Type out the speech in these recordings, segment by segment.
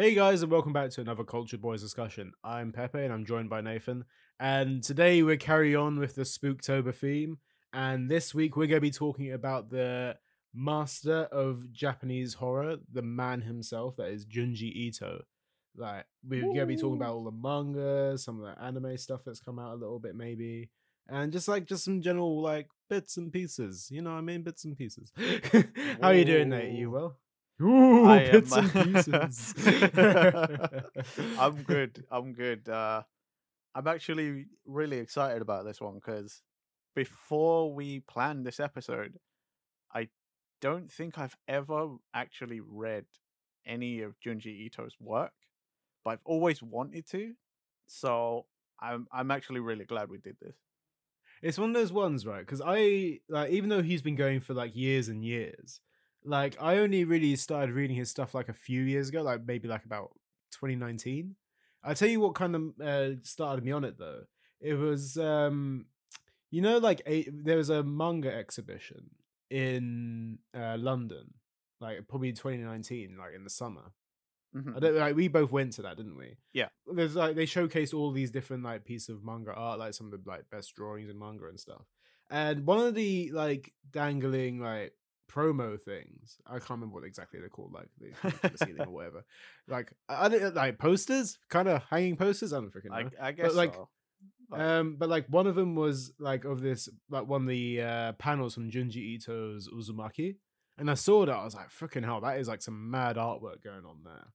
Hey guys, and welcome back to another Culture Boys discussion. I'm Pepe, and I'm joined by Nathan. And today we carry on with the Spooktober theme. And this week we're going to be talking about the master of Japanese horror, the man himself, that is Junji Ito. Like we're going to be talking about all the manga, some of the anime stuff that's come out a little bit, maybe, and just like just some general like bits and pieces. You know, what I mean, bits and pieces. How are you doing, Nate? You Ooh. well? Ooh, I am- and pieces. I'm good. I'm good. Uh, I'm actually really excited about this one because before we planned this episode, I don't think I've ever actually read any of Junji Ito's work, but I've always wanted to. So I'm I'm actually really glad we did this. It's one of those ones, right? Because I like, even though he's been going for like years and years, like I only really started reading his stuff like a few years ago, like maybe like about 2019. I tell you what kind of uh, started me on it though. It was, um you know, like a there was a manga exhibition in uh, London, like probably 2019, like in the summer. Mhm. I don't like we both went to that, didn't we? Yeah. There's like they showcased all these different like pieces of manga art, like some of the like best drawings in manga and stuff. And one of the like dangling like promo things, I can't remember what exactly they're called, like from the ceiling or whatever. Like I don't like posters, kind of hanging posters. I don't freaking know. I, I guess like, so. Like- Um, but like one of them was like of this like one of the uh, panels from Junji Ito's Uzumaki, and I saw that I was like, "Freaking hell, that is like some mad artwork going on there."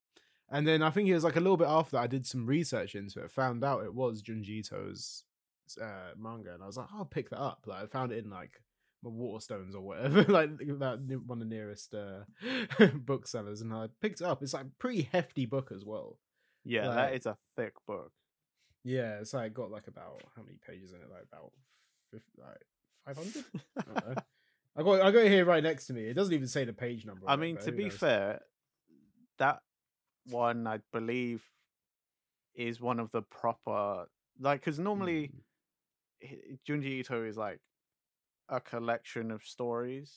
And then I think it was like a little bit after that, I did some research into it, found out it was Junji Ito's uh, manga, and I was like, "I'll pick that up." Like I found it in like Waterstones or whatever, like that one of the nearest uh, booksellers, and I picked it up. It's like a pretty hefty book as well. yeah, like- that is a thick book. Yeah, it's like got like about how many pages in it? Like about 50, like five hundred. I don't know. I got I got it here right next to me. It doesn't even say the page number. I on it, mean, to be knows? fair, that one I believe is one of the proper like because normally Mm, Junji Ito is like a collection of stories,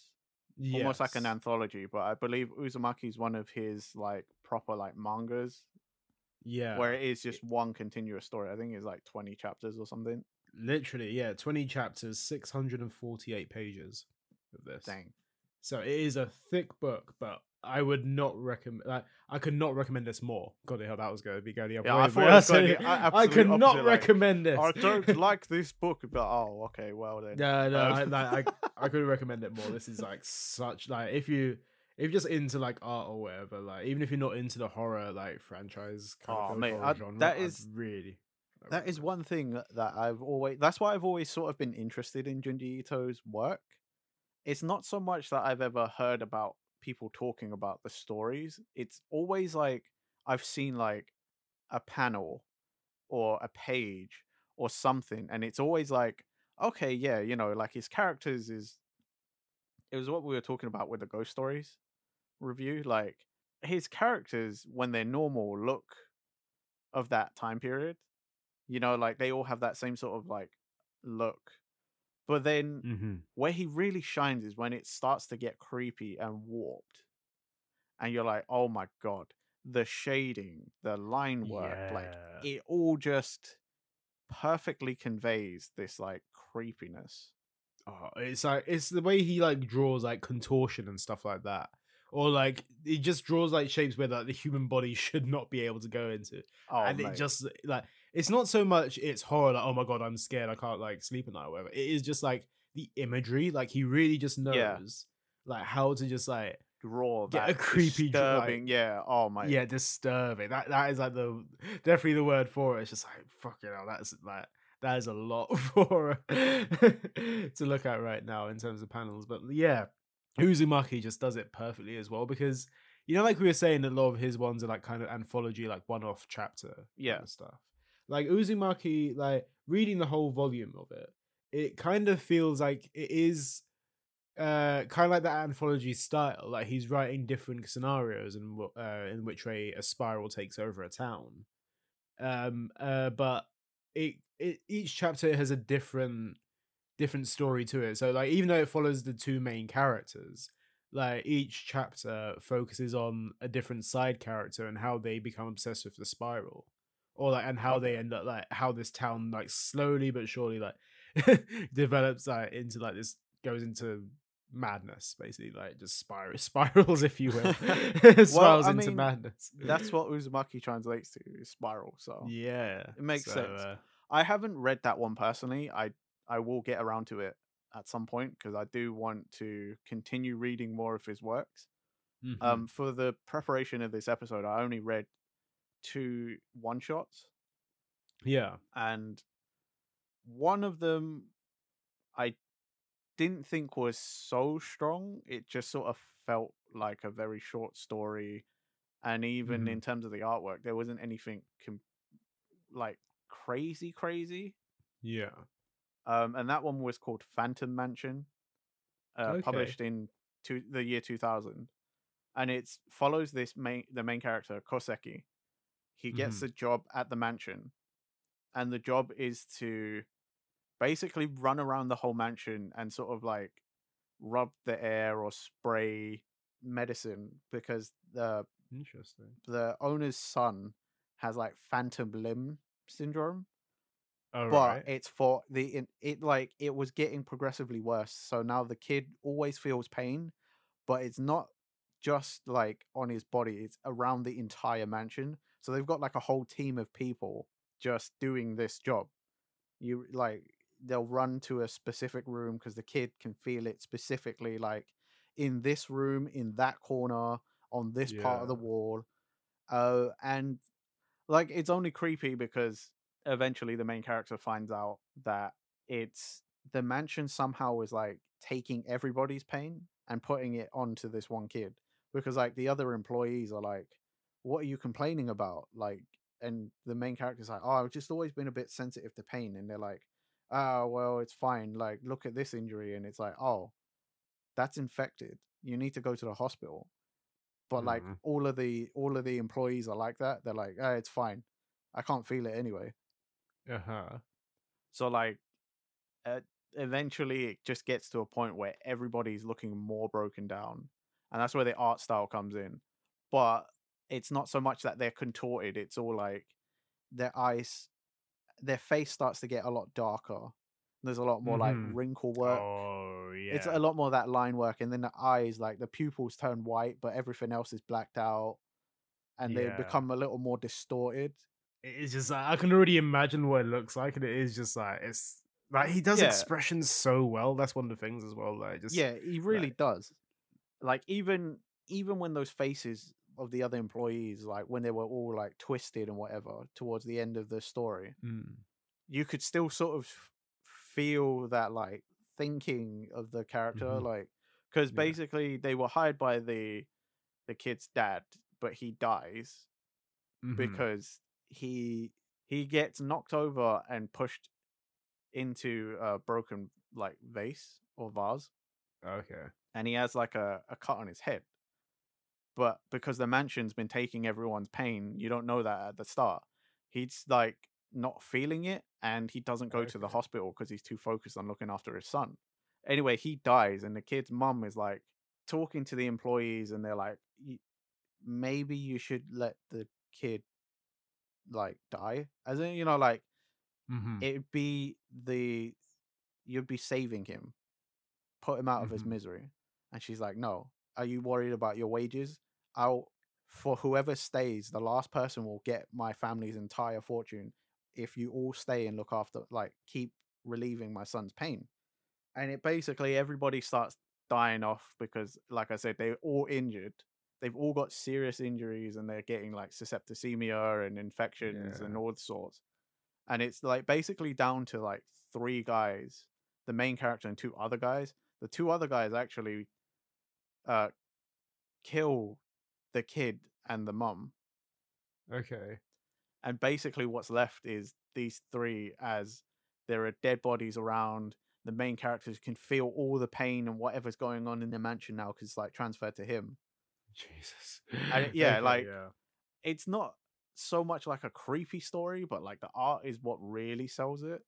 almost like an anthology. But I believe Uzumaki is one of his like proper like mangas yeah, where it is just one continuous story. I think it's like twenty chapters or something. literally yeah, twenty chapters, six hundred and forty-eight pages of this. Dang. So it is a thick book, but I would not recommend. Like, I could not recommend this more. God, how that was going to be going the other Yeah, way. I thought was I gonna said be it- a- I could not like, recommend this. I don't like this book, but oh, okay, well then. Yeah, no, Um, I, like, I I couldn't recommend it more. This is like such like if you if you're just into like art or whatever, like even if you're not into the horror like franchise kind Oh, of mate, horror I- genre, that I'd really that is one thing that I've always that's why I've always sort of been interested in Junji Ito's work. It's not so much that I've ever heard about people talking about the stories. It's always like I've seen like a panel or a page or something and it's always like okay, yeah, you know, like his characters is it was what we were talking about with the ghost stories review like his characters when they're normal look of that time period you know like they all have that same sort of like look but then Mhm. where he really shines is when it starts to get creepy and warped and you're like oh my god the shading the line work like it all just perfectly conveys this like creepiness Oh, it's like it's the way he like draws like contortion and stuff like that. Or like he just draws like shapes where like the human body should not be able to go into. oh and mate. it just like it's not so much it's horror like oh my god i'm scared i can't like sleep at night or whatever. It is just like the imagery like he really just knows Yeah. like how to just like draw that a creepy dra- like- disturbing yeah oh my yeah disturbing. That that is like the definitely the word for it. It's just like fuck you know that's like that is a lot for to look at right now in terms of panels. But yeah uzumaki just does it perfectly as well because you know like we were saying that a lot of his ones are like kind of anthology like one-off chapter kind Yeah. of stuff like uzumaki like reading the whole volume of it it kind of feels like it is uh kind of like that anthology style like he's writing different scenarios and uh in which way a spiral takes over a town. Um uh but it, it each chapter has a different different story to it. So like even though it follows the two main characters like each chapter focuses on a different side character and how they become obsessed with the spiral or like and how they end up like how this town like slowly but surely like develops like into like this goes into madness basically like just spiral spirals if you will spirals I into mean, madness That's what Uzumaki translates to spiral. So yeah It makes so, sense. uh, I haven't read that one personally. I I will get around to it at some point because I do want to continue reading more of his works. mhm. Um, for the preparation of this episode, I only read two one shots, yeah and one of them I didn't think was so strong. It just sort of felt like a very short story, and even Mhm. in terms of the artwork, there wasn't anything com- like crazy, crazy. yeah Um, and that one was called Phantom Mansion, uh, Okay. published in two, the year 2000. And it follows this main the main character Koseki. He gets Mhm. a job at the mansion, and the job is to basically run around the whole mansion and sort of like rub the air or spray medicine because the interesting the owner's son has like phantom limb syndrome all but right it's for the it, it like it was getting progressively worse so now the kid always feels pain but it's not just like on his body it's around the entire mansion so they've got like a whole team of people just doing this job. You like they'll run to a specific room because the kid can feel it specifically like in this room in that corner on this part of the wall. Uh and like it's only creepy because eventually the main character finds out that it's the mansion somehow is like taking everybody's pain and putting it onto this one kid because like the other employees are like what are you complaining about? Like and the main character's like oh i've just always been a bit sensitive to pain and they're like oh well it's fine like look at this injury and it's like oh that's infected. You need to go to the hospital. But like Mhm. all of the all of the employees are like that. They're like oh, it's fine. I can't feel it anyway. Uh-huh. So like uh, eventually it just gets to a point where everybody's looking more broken down and that's where the art style comes in. But it's not so much that they're contorted it's all like their eyes their face starts to get a lot darker there's a lot more Mhm. like wrinkle work oh yeah it's a lot more that line work and then the eyes like the pupils turn white but everything else is blacked out and they Yeah. become a little more distorted it's just like, I can already imagine what it looks like, and it is just like it's like he does Yeah. expressions so well. That's one of the things as well. Like just yeah he really does like even even when those faces of the other employees like when they were all like twisted and whatever towards the end of the story Mm. you could still sort of feel that like thinking of the character Mhm. like because Yeah. basically they were hired by the the kid's dad but he dies Mhm. because he he gets knocked over and pushed into a broken like vase or vase okay, and he has like a, a cut on his head but because the mansion's been taking everyone's pain you don't know that at the start. He's like not feeling it and he doesn't go to the hospital because he's too focused on looking after his son. Anyway he dies and the kid's mum is like talking to the employees and they're like maybe you should let the kid like die. As in you know like Mhm. it'd be the you'd be saving him put him out of his Mhm. misery. And she's like no. Are you worried about your wages i'll for whoever stays the last person will get my family's entire fortune if you all stay and look after like keep relieving my son's pain. And it basically everybody starts dying off because like i said they're all injured. They've all got serious injuries and they're getting like septicemia and infections and all sorts. And it's like basically down to like three guys the main character and two other guys. The two other guys actually uh kill the kid and the mum okay, and basically what's left is these three as there are dead bodies around the main characters can feel all the pain and whatever's going on in the mansion now because it's like transferred to him Jesus, And yeah, Okay, like- yeah. it's not so much like a creepy story but like the art is what really sells it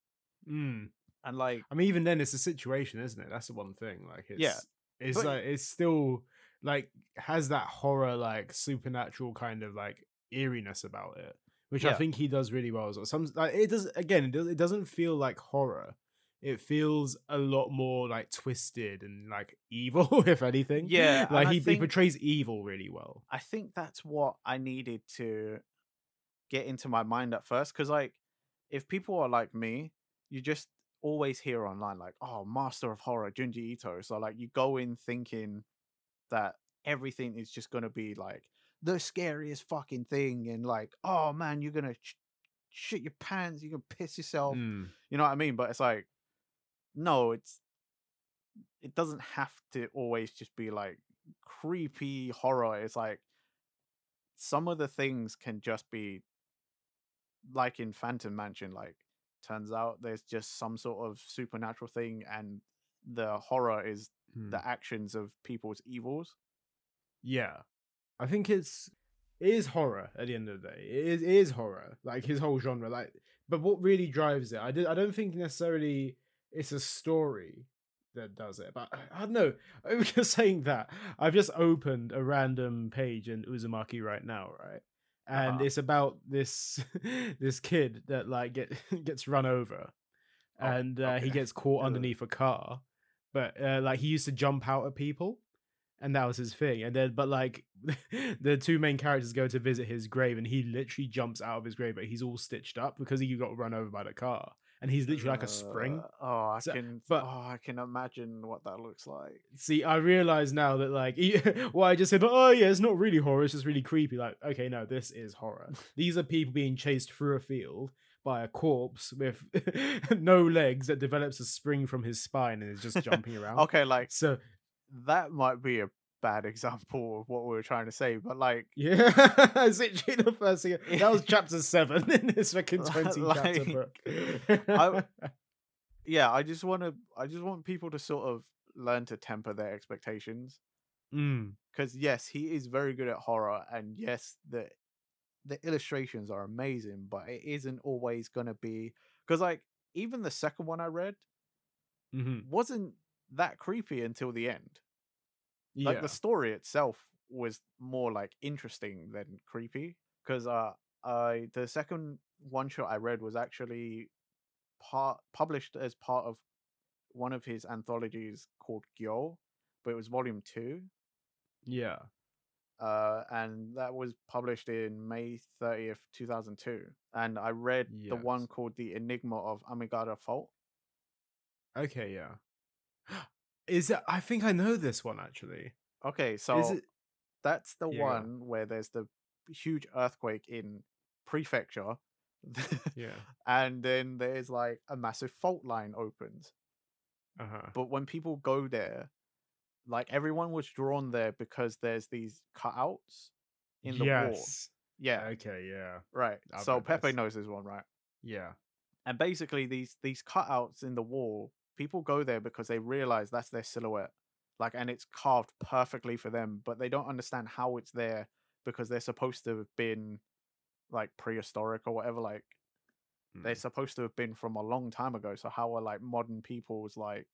Mm. and like I mean, even then, it's a situation, isn't it? That's the one thing. Like, it's Yeah, it's but- like it's still like has that horror like supernatural kind of like eeriness about it, which I think he does really well. as well. Some like it does again. It does. It doesn't feel like horror. It feels a lot more like twisted and like evil, if anything. Yeah, like he, he portrays evil really well. I think that's what I needed to get into my mind at first. Because, like, if people are like me, you just always hear online, like, oh, master of horror, Junji Ito. So, like, you go in thinking that everything is just going to be like the scariest fucking thing. And, like, oh man, you're going to sh- shit your pants, you're going to piss yourself. Mm. You know what I mean? But it's like, no, it's it doesn't have to always just be like creepy horror. It's like some of the things can just be like in Phantom Mansion, like turns out there's just some sort of supernatural thing and the horror is Mm. the actions of people's evils. Yeah, I think it's it is horror at the end of the day. It is, it is horror, like his whole genre. Like, but what really drives it? I did. I don't think necessarily it's a story that does it. But I, I don't know. I'm just saying that I've just opened a random page in Uzumaki right now, right? And Uh-huh. it's about this this kid that like get gets run over, Oh, and uh, he gets caught underneath a car. But uh, like he used to jump out at people, and that was his thing. And then, but like the two main characters go to visit his grave, and he literally jumps out of his grave, but he's all stitched up because he got run over by the car, and he's literally like a spring. Uh, Oh, I So- can. but- oh, I can imagine what that looks like. See, I realize now that like what I just said. Oh yeah, it's not really horror; it's just really creepy. Like, okay, no, this is horror. These are people being chased through a field by a corpse with no legs that develops a spring from his spine and is just jumping around. Okay, like So that might be a bad example of what we were trying to say, but like Yeah, it's literally the first thing. That was chapter seven in this fucking twenty chapter book. I- yeah, I just want to I just want people to sort of learn to temper their expectations Mm, because yes, he is very good at horror and yes, the the illustrations are amazing, but it isn't always going to be cuz like even the second one I read mhm, wasn't that creepy until the end. Yeah. like the story itself was more like interesting than creepy because uh i the second one shot i read was actually part published as part of one of his anthologies called gyo but it was volume two yeah. Uh and that was published in may 30th 2002 and i read the one called the enigma of amigara fault Okay. Yeah. Is it? I think I know this one actually. okay so Is it? That's the Yeah, one where there's the huge earthquake in prefecture. Yeah. and then there's like a massive fault line opens. Uh huh. But when people go there, like everyone was drawn there because there's these cutouts in the wall. Yes. Yeah, Okay. Yeah. right. I've so Pepe this. knows this one, right? Yeah. And basically these these cutouts in the wall, people go there because they realize that's their silhouette. Like and it's carved perfectly for them, but they don't understand how it's there because they're supposed to have been like prehistoric or whatever like they're Mm. supposed to have been from a long time ago so how are like modern people's like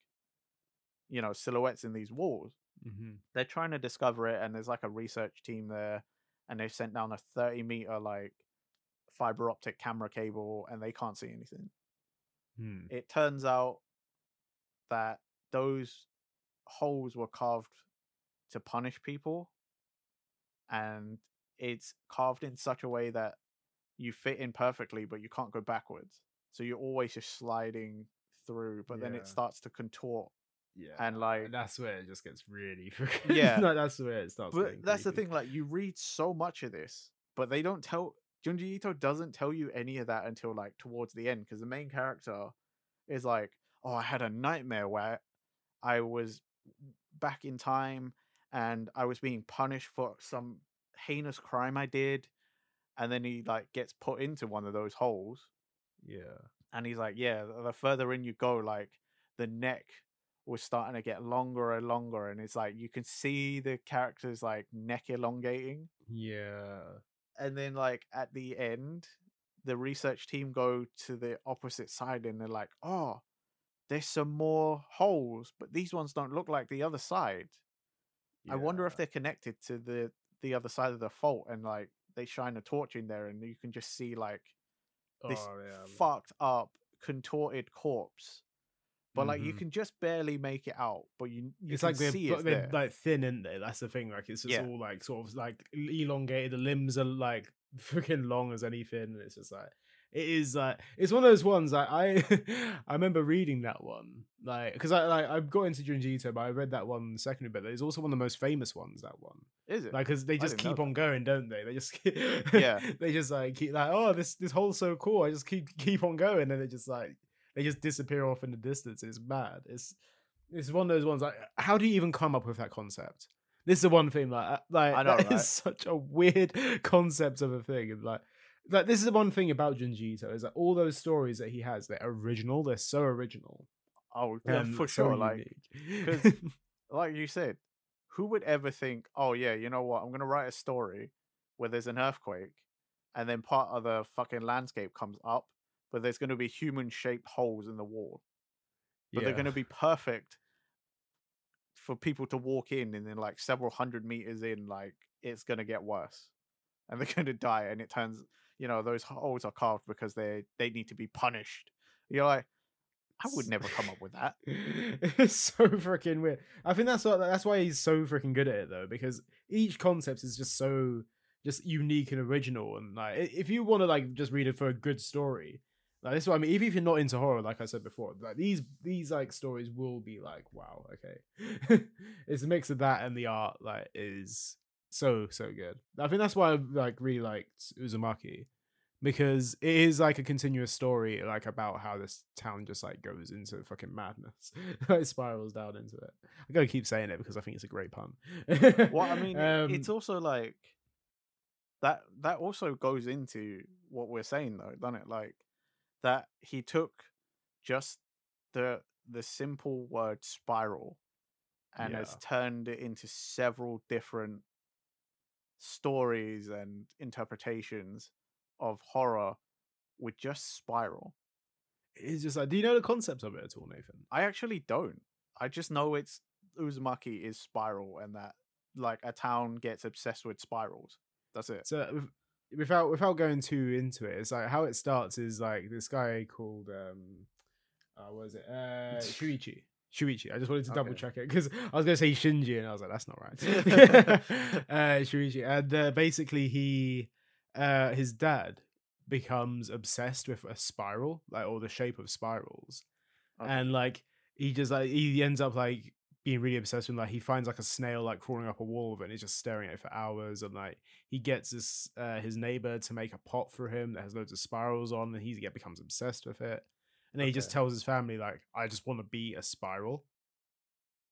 you know silhouettes in these walls Mhm. they're trying to discover it and there's like a research team there and they've sent down a 30 meter like fiber optic camera cable and they can't see anything Hmm. it turns out that those holes were carved to punish people and it's carved in such a way that you fit in perfectly but you can't go backwards so you're always just sliding through but then it starts to contort Yeah. and like that's where it just gets really. freaking- Yeah. no, that's where it starts. but that's the thing like you read so much of this but they don't tell Junji Ito doesn't tell you any of that until like towards the end because the main character is like oh I had a nightmare where I was back in time and I was being punished for some heinous crime I did and then he like gets put into one of those holes Yeah. and he's like yeah the further in you go like the neck was starting to get longer and longer and it's like you can see the characters like neck elongating Yeah. and then like at the end the research team go to the opposite side and they're like oh there's some more holes but these ones don't look like the other side I wonder if they're connected to the the other side of the fault and like they shine a torch in there and you can just see like this Oh, yeah. fucked up contorted corpse but like you Mhm. can just barely make it out but you you it's can like they're, it's they're like thin, isn't they? That's the thing. Like it's just Yeah. all like sort of like elongated. The limbs are like freaking long as anything. And it's just like it is like it's one of those ones like I I remember reading that one like because I like I got into Junji Ito, but I read that one secondary. But it's also one of the most famous ones. That one. is it like because they just keep that. on going don't they they just Yeah. they just like keep like oh this this hole's so cool i just keep keep on going and they just like they just disappear off in the distance it's mad it's it's one of those ones like how do you even come up with that concept this is the one thing like uh, like I know, that is right? such a weird concept of a thing and like like this is the one thing about Junji Ito is that all those stories that he has they're original they're so original oh yeah and for so sure like unique. 'cause like you said, who would ever think, oh yeah, you know what, I'm gonna write a story where there's an earthquake, and then part of the fucking landscape comes up, but there's gonna be human shaped holes in the wall, but they're gonna be perfect for people to walk in, and then like several hundred meters in, like it's gonna get worse, and they're gonna die, and it turns, you know, those holes are carved because they they need to be punished. You're like, I would never come up with that. it's so freaking weird. I think that's what that's why he's so freaking good at it though, because each concept is just so just unique and original. And like, if you want to like just read it for a good story, like this is what I mean. Even if you're not into horror, like I said before, like these these like stories will be like, wow, okay. it's a mix of that and the art. Like, is so so good. I think that's why I like really liked Uzumaki because it is like a continuous story like about how this town just like goes into fucking madness like spirals down into it i gotta keep saying it because i think it's a great pun well i mean it- it's Um, also like that that also goes into what we're saying though doesn't it like that he took just the the simple word spiral and has turned it into several different stories and interpretations of horror with just spiral. It's just like do you know the concept of it at all nathan? I actually don't. I just know it's uzumaki is spiral and that like a town gets obsessed with spirals. That's it. So with- without without going too into it it's like how it starts is like this guy called um uh, what was it uh shuichi Shuichi. I just wanted to double check it because I was going to say Shinji and I was like, that's not right. uh, Shuichi. And uh, basically, he, uh, his dad becomes obsessed with a spiral, like, or the shape of spirals. Okay. And like, he just like, he ends up like being really obsessed with like, he finds like a snail like crawling up a wall and he's just staring at it for hours. And like, he gets this, uh, his neighbor to make a pot for him that has loads of spirals on and he get becomes obsessed with it. And then he just tells his family, like, I just want to be a spiral.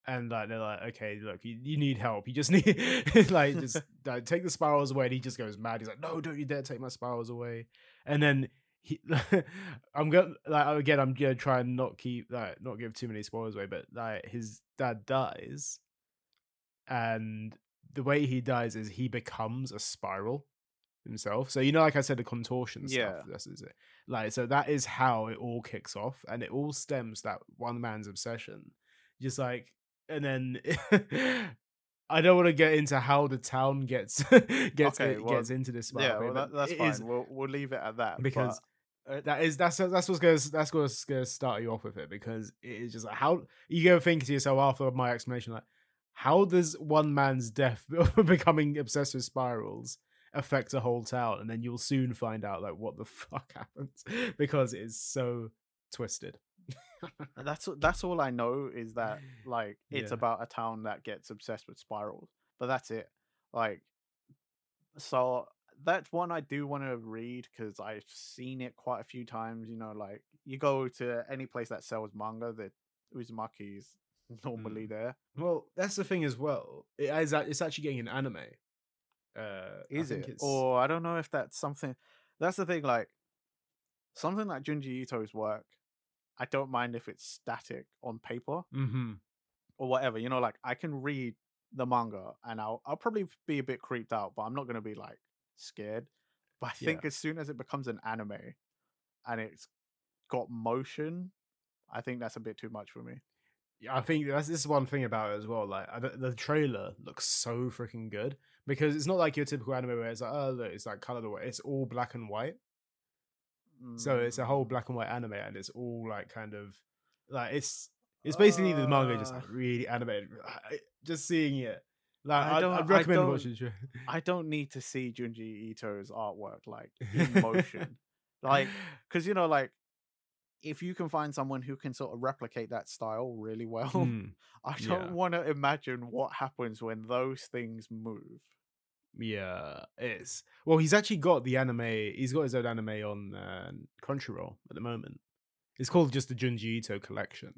And like they're like, okay, look, you, you need help. You just need like just like, take the spirals away. And he just goes mad. He's like, no, don't you dare take my spirals away. And then he, I'm gonna like again, I'm gonna try and not keep like not give too many spoilers away. But like his dad dies, and the way he dies is he becomes a spiral himself. So you know, like I said, the contortion Yeah. stuff. This is it. Like so that is how it all kicks off, and it all stems that one man's obsession. Just like, and then I don't want to get into how the town gets gets Okay, well, gets into this. yeah well, that, that's fine is- we'll we'll leave it at that because but, uh, that is that's that's what's gonna that's what's gonna start you off with it because it is just like how you go think to yourself after my explanation like how does one man's death becoming obsessed with spirals affect a whole town and then you'll soon find out like what the fuck happens because it is so twisted that's that's all I know is that like it's Yeah. about a town that gets obsessed with spirals, but that's it. Like, so that's one I do want to read because I've seen it quite a few times. You know, like you go to any place that sells manga, that Uzumaki is normally Mm. there. well that's the thing as well it is it's actually getting an anime uh Is it? it's Or I don't know if that's something. That's the thing. Like something like Junji Ito's work, I don't mind if it's static on paper. hmm or whatever. You know, like I can read the manga and I'll I'll probably be a bit creeped out, but I'm not gonna be like scared. But I Yeah. think as soon as it becomes an anime and it's got motion, I think that's a bit too much for me. Yeah, I think that's this is one thing about it as well. Like I, the trailer looks so freaking good because it's not like your typical anime where it's like oh look, it's like colored away. It's all black and white. So it's a whole Mm, black and white anime, and it's all like kind of like it's it's basically the manga just Uh. like really animated. Just seeing it, like I don't- I'd I recommend don't- watching. I don't need to see Junji Ito's artwork like in motion, like because you know, like if you can find someone who can sort of replicate that style really well, Hmm, I don't want to imagine what happens when those things move. yeah, it's well. He's actually got the anime. He's got his own anime on uh, Crunchyroll at the moment. It's called just the Junji Ito collection,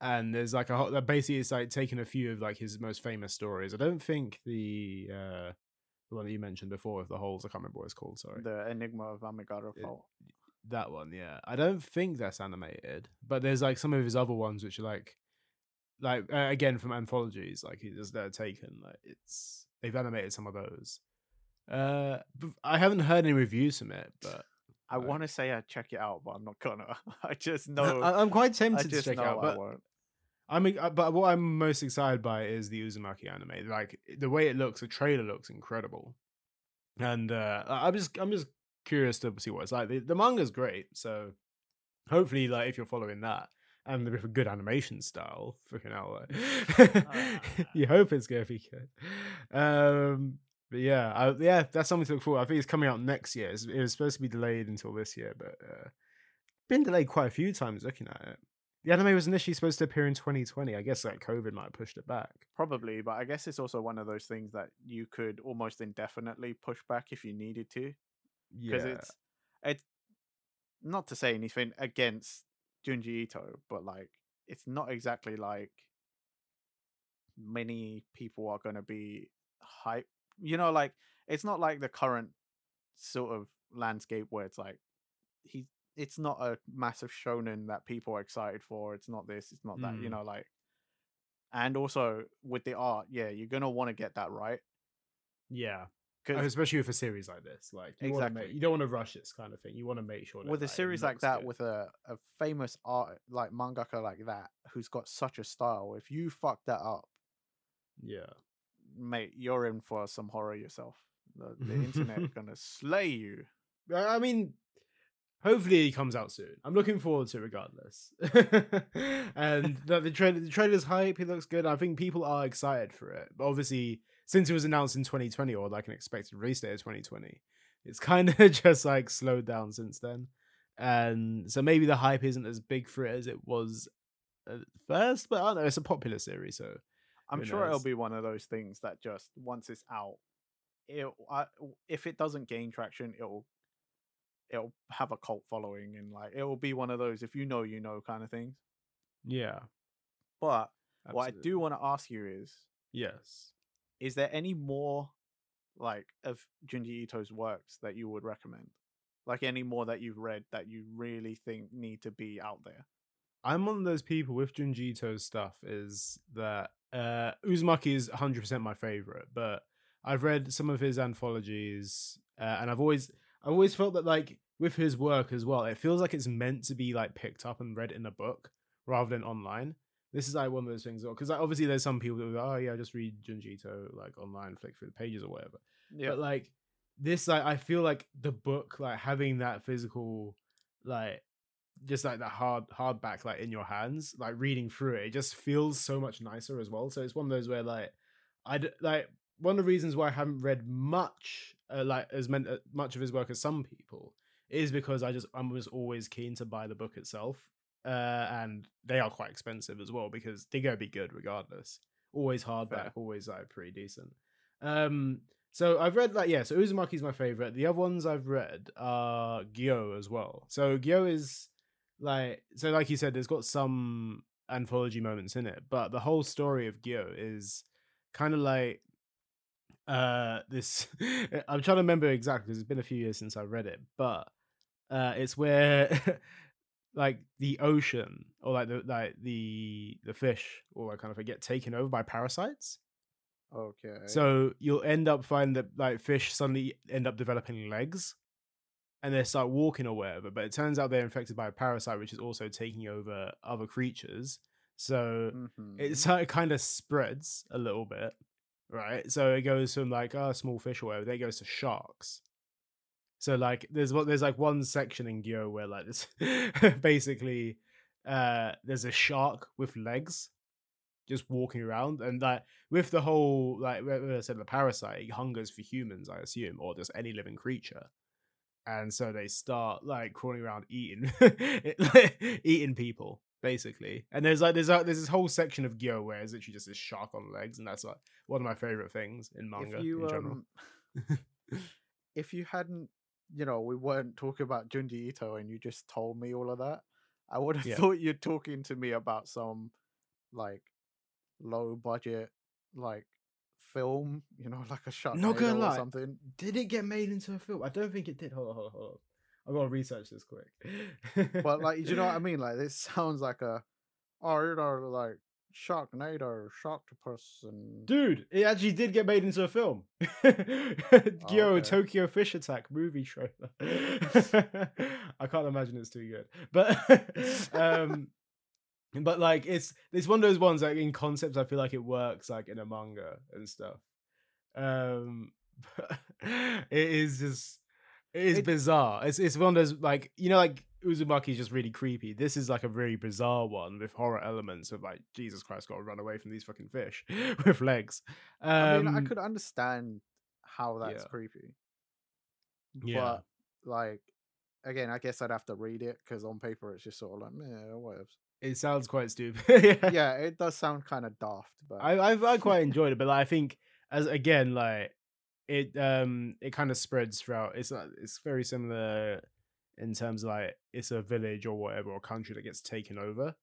and there's like a whole, that basically it's like taking a few of like his most famous stories. I don't think the uh the one that you mentioned before of the holes. I can't remember what it's called. Sorry. The Enigma of Amigara It- Fault. That one, yeah. I don't think that's animated, but there's like some of his other ones which are like, like uh, again from anthologies, like he just they're taken. Like it's they've animated some of those. Uh, I haven't heard any reviews from it, but I want to say I'd check it out, but I'm not gonna. I just know. I, I'm quite I tempted to check it out. I won't. I mean, uh, but what I'm most excited by is the Uzumaki anime. Like the way it looks, the trailer looks incredible, and uh, I- I'm just I'm just curious to see what it's like. The, the manga's great, so hopefully, like if you're following that and with a good animation style, freaking hell, like, you hope it's gonna be good. Um, but yeah, I, yeah, that's something to look forward. I think it's coming out next year. It's, it was supposed to be delayed until this year, but uh, been delayed quite a few times. Looking at it, the anime was initially supposed to appear in 2020. I guess like COVID might have pushed it back. Probably, but I guess it's also one of those things that you could almost indefinitely push back if you needed to, Yeah, because it's it's not to say anything against Junji Ito, but like it's not exactly like many people are going to be hype. You know, like it's not like the current sort of landscape where it's like he. It's not a massive shonen that people are excited for. It's not this. It's not that. You Mm. know, like and also with the art, yeah, you're gonna want to get that right. yeah, especially with a series like this. Like you Exactly. make, you don't want to rush this kind of thing. You want to make sure that, with a like, series like that, good. with a, a famous art like mangaka like that, who's got such a style, if you fuck that up, yeah. mate, you're in for some horror yourself. The, the internet gonna slay you. I mean, hopefully he comes out soon. I'm looking forward to it regardless. and the, the trailer, the trailer's hype. It looks good. I think people are excited for it. But obviously, since it was announced in 2020 or like an expected release date of 2020, it's kind of just like slowed down since then. And so maybe the hype isn't as big for it as it was at first. But I don't know. It's a popular series, so I'm sure it'll be one of those things that just once it's out, it I, if it doesn't gain traction, it'll it'll have a cult following and like it will be one of those if you know you know kind of things. yeah. But what I do want to ask you is Yes. is there any more like of Junji Ito's works that you would recommend? Like any more that you've read that you really think need to be out there? I'm one of those people with Junji Ito's stuff is that uh Uzumaki is 100% my favorite, but I've read some of his anthologies uh, and I've always I've always felt that like with his work as well, it feels like it's meant to be like picked up and read in a book rather than online. This is like one of those things because like, obviously there's some people that go, oh yeah, just read Junji Ito like online, flick through the pages or whatever. Yeah. But like this, like I feel like the book, like having that physical, like just like that hard hardback, like in your hands, like reading through it, it just feels so much nicer as well. So it's one of those where like I like one of the reasons why I haven't read much, uh, like as uh, much of his work as some people, is because I just I was always keen to buy the book itself, uh, and they are quite expensive as well because they gotta be good regardless. Always hardback, Fair. always like pretty decent. Um, so I've read like yeah, so Uzumaki's my favorite. The other ones I've read are Gyo as well. So Gyo is like so like you said, there's got some anthology moments in it, but the whole story of Gyo is kind of like uh this I'm trying to remember exactly because it's been a few years since I read it, but uh it's where like the ocean or like the like the the fish or that kind of get taken over by parasites. Okay. So you'll end up finding that like fish suddenly end up developing legs and they start walking or whatever. But it turns out they're infected by a parasite which is also taking over other creatures. So Mhm. it's it kind of spreads a little bit, right? So it goes from like oh small fish or whatever, then it goes to sharks. So like there's what there's like one section in Gyo where like this basically uh there's a shark with legs just walking around and like with the whole like I said the parasite it hungers for humans I assume or just any living creature and so they start like crawling around eating eating people basically and there's like there's a, there's this whole section of Gyo where it's literally just this shark on legs and that's like one of my favorite things in manga if you in general um, if you hadn't, you know, we weren't talking about Junji Ito, and you just told me all of that, I would have Yeah. thought you're talking to me about some like low budget like film, you know, like a shot Not gonna or lie. something. Did it get made into a film? I don't think it did. Hold on, hold on, hold on. I gotta research this quick. But like, you know what I mean? Like, this sounds like a, oh, you know, like Sharknado, Sharktopus, and Dude, it actually did get made into a film. Gyo okay. Tokyo Fish Attack movie trailer. I can't imagine it's too good, but um, but like it's it's one of those ones like in concepts. I feel like it works like in a manga and stuff. Um, it is just it is It- bizarre. It's it's one of those like you know like Uzumaki is just really creepy. This is like a very bizarre one with horror elements of like Jesus Christ, got to run away from these fucking fish with legs. Um, I mean, I could understand how that's yeah. creepy. Yeah. But like, again, I guess I'd have to read it because on paper it's just sort of like, yeah, whatever. It sounds quite stupid. yeah, yeah, it does sound kind of daft, but I I've, I quite enjoyed it, but like, I think as again like it um it kind of spreads throughout. It's it's very similar in terms of like it's a village or whatever or country that gets taken over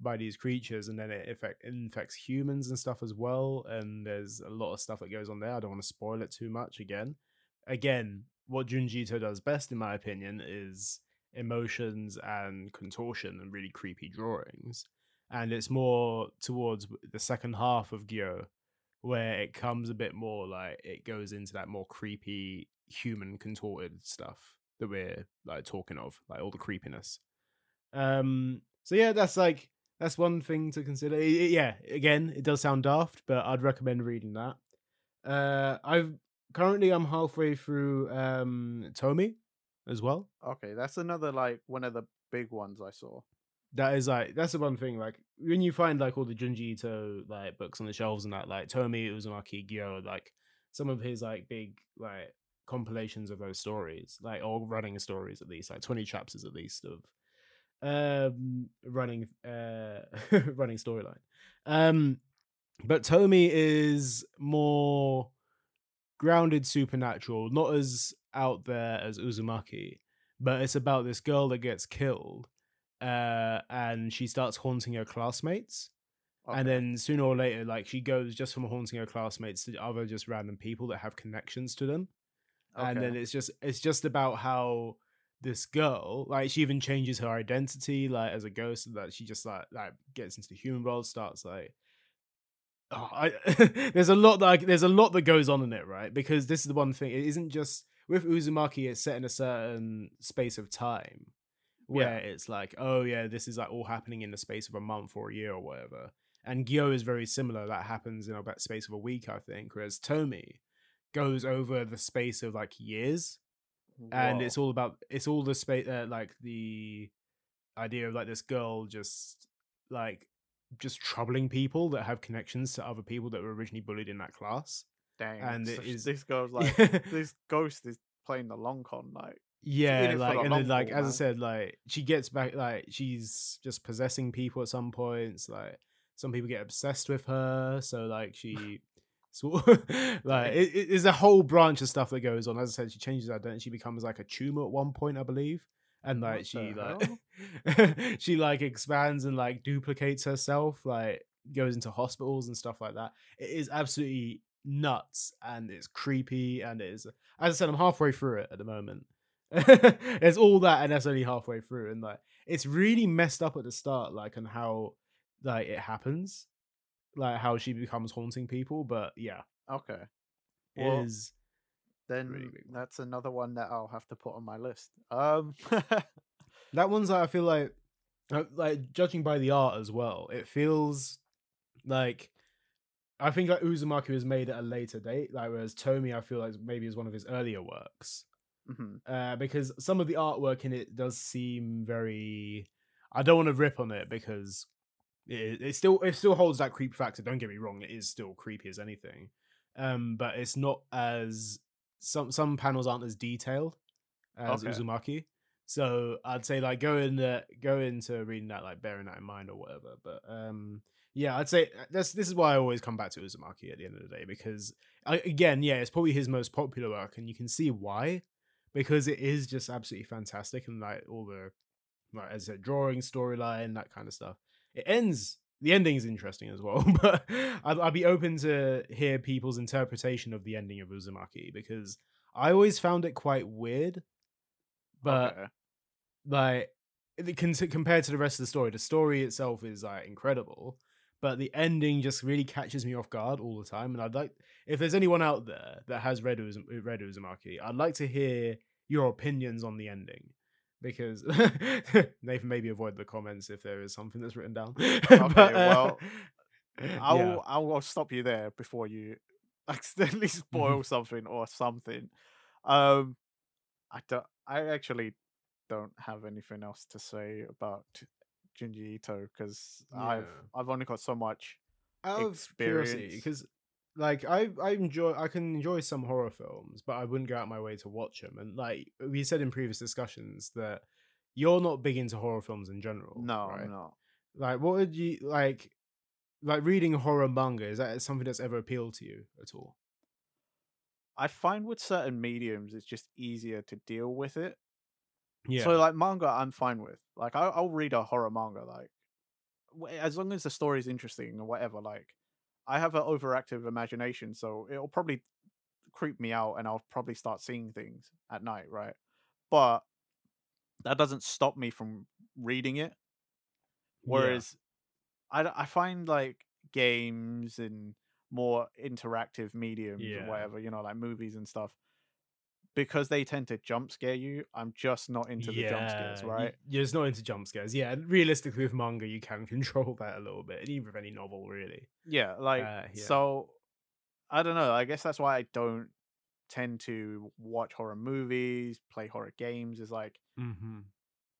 by these creatures and then it affect, infects humans and stuff as well and there's a lot of stuff that goes on there i don't want to spoil it too much again again what junji ito does best in my opinion is emotions and contortion and really creepy drawings and it's more towards the second half of Gyo where it comes a bit more like it goes into that more creepy human contorted stuff that we're like talking of like all the creepiness. Um so yeah that's like that's one thing to consider. I- I- yeah again it does sound daft but i'd recommend reading that. Uh i've currently i'm halfway through um tomie as well. Okay, that's another like one of the big ones I saw. That is like that's the one thing like when you find like all the Junji Ito like books on the shelves and that like Tomie Uzumaki Gyo like some of his like big like compilations of those stories like or running stories at least like 20 chapters at least of um running uh running storyline. Um but Tomie is more grounded supernatural not as out there as Uzumaki but it's about this girl that gets killed uh, and she starts haunting her classmates. And then sooner or later, like she goes just from haunting her classmates to other just random people that have connections to them. And then it's just it's just about how this girl, like she even changes her identity, like as a ghost, that she just like like gets into the human world, starts like. Oh, I, there's a lot that I, there's a lot that goes on in it, right? Because this is the one thing. It isn't just with Uzumaki. It's set in a certain space of time where it's like, oh yeah, this is like all happening in the space of a month or a year or whatever. And Gyo is very similar. That happens in about space of a week, I think. Whereas Tomie goes over the space of like years, and Whoa. it's all about it's all the space uh, like the idea of like this girl just like just troubling people that have connections to other people that were originally bullied in that class. dang. and so it sh- is- this girl's like this ghost is playing the long con, like Yeah, like and then like as I said, like she gets back like she's just possessing people at some points. Like some people get obsessed with her, so like she sort of, like it, it, there's a whole branch of stuff that goes on. As I said, she changes her identity. She becomes like a tumor at one point, I believe. And like What she like she like expands and like duplicates herself, like goes into hospitals and stuff like that. It is absolutely nuts and it's creepy and it is as I said, I'm halfway through it at the moment. There's all that, and that's only halfway through, and like it's really messed up at the start, like on how like it happens, like how she becomes haunting people. But yeah, okay. Well, is Then really that's another one that I'll have to put on my list. Um, that one's like I feel like uh, like judging by the art as well, it feels like I think like Uzumaki was made at a later date, like whereas Tomie I feel like maybe is one of his earlier works. Mhm. Uh, because some of the artwork in it does seem very. I don't want to rip on it because it, it still it still holds that creep factor. Don't get me wrong; it is still creepy as anything, um, but it's not as some some panels aren't as detailed as Okay. Uzumaki. So I'd say like go in the, go into reading that like bearing that in mind or whatever. But um, yeah, I'd say uh, that's this is why I always come back to Uzumaki at the end of the day because I, again, yeah, it's probably his most popular work, and you can see why because it is just absolutely fantastic and like all the like as a drawing storyline that kind of stuff. It ends. The ending is interesting as well, but I'd, I'd be open to hear people's interpretation of the ending of Uzumaki because I always found it quite weird. But Okay. like compared to the rest of the story, the story itself is like incredible, but the ending just really catches me off guard all the time. And I'd like if there's anyone out there that has read, Uzum- read Uzumaki, I'd like to hear your opinions on the ending. Because Nathan maybe avoid the comments if there is something that's written down. okay, well, I'll yeah. I'll, I'll stop you there before you accidentally spoil something or something. Um, I don't. I actually don't have anything else to say about Junji Ito because I've I've only got so much. out experience. because like I I enjoy I can enjoy some horror films, but I wouldn't go out my way to watch them. And like we said in previous discussions that you're not big into horror films in general. No, right? no. Like what would you like? Like reading horror manga is that something that's ever appealed to you at all? I find with certain mediums, it's just easier to deal with it. Yeah. So like manga, I'm fine with. Like I'll, I'll read a horror manga, like as long as the story is interesting or whatever. Like I have an overactive imagination, so it'll probably creep me out, and I'll probably start seeing things at night, right? But that doesn't stop me from reading it. Whereas I I find like games and more interactive mediums Yeah. or whatever, you know, like movies and stuff, because they tend to jump scare you. I'm just not into the jump scares, right? You're just not into jump scares. Yeah, and realistically with manga, you can control that a little bit, and even with any novel, really. Yeah, like Uh, yeah. so. I don't know. I guess that's why I don't tend to watch horror movies, play horror games. Is like, Mm-hmm.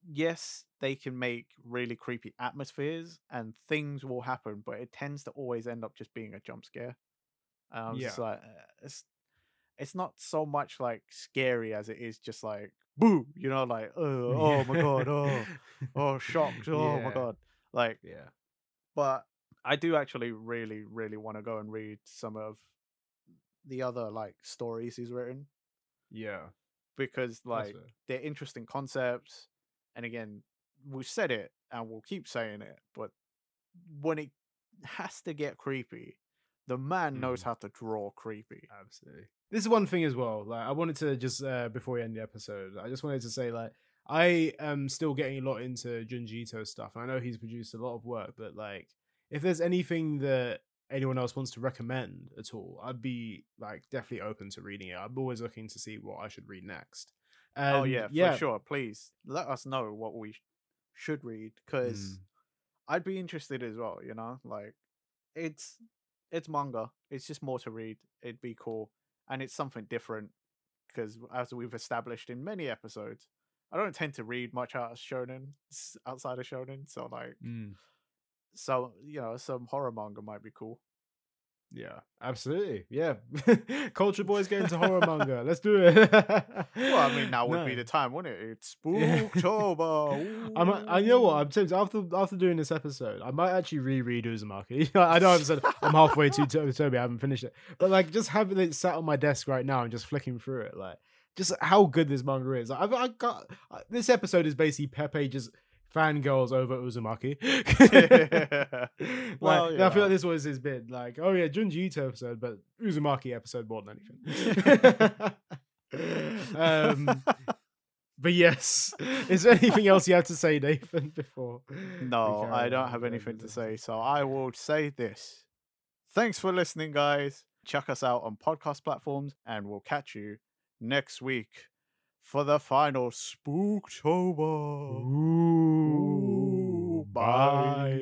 yes, they can make really creepy atmospheres and things will happen, but it tends to always end up just being a jump scare. And Yeah. like, uh, it's it's not so much like scary as it is just like boo, you know, like oh, oh my god, oh, oh, shocked, oh my god, like. Yeah. But I do actually really, really want to go and read some of the other like stories he's written Yeah. because like they're interesting concepts. And again, we've said it and we'll keep saying it, but when it has to get creepy, the man knows Mm. how to draw creepy. Absolutely. This is one thing as well. Like I wanted to just uh before we end the episode, I just wanted to say like I am still getting a lot into Junji Ito stuff. I know he's produced a lot of work, but like if there's anything that anyone else wants to recommend at all, I'd be like definitely open to reading it. I'm always looking to see what I should read next. oh And, yeah, yeah. for sure. Please let us know what we sh- should read because Mm. I'd be interested as well. You know, like it's it's manga. It's just more to read. It'd be cool, and it's something different because as we've established in many episodes, I don't tend to read much out of shonen outside of shonen. So like, Mm. so you know, some horror manga might be cool. Yeah, absolutely. Yeah. Culture boys get into horror manga. Let's do it. Well, I mean, now would be the time, wouldn't it? It's. Spooktober. I might, I you know what I'm tempted after after doing this episode, I might actually reread Uzumaki. I know I'm said I'm halfway to to- Tomie, I haven't finished it, but like just having it sat on my desk right now and just flicking through it, like just how good this manga is. I've I got this episode is basically Pepe just fangirls over Uzumaki. like, Well, I feel like this was his bid. Like, oh yeah, Junji Ito episode, but Uzumaki episode more than anything. um, but yes, is there anything else you have to say, Nathan? Before No, I don't have anything to say, so I will say this. Thanks for listening, guys. Check us out on podcast platforms, and we'll catch you next week for the final Spooktober. Ooh. Bye.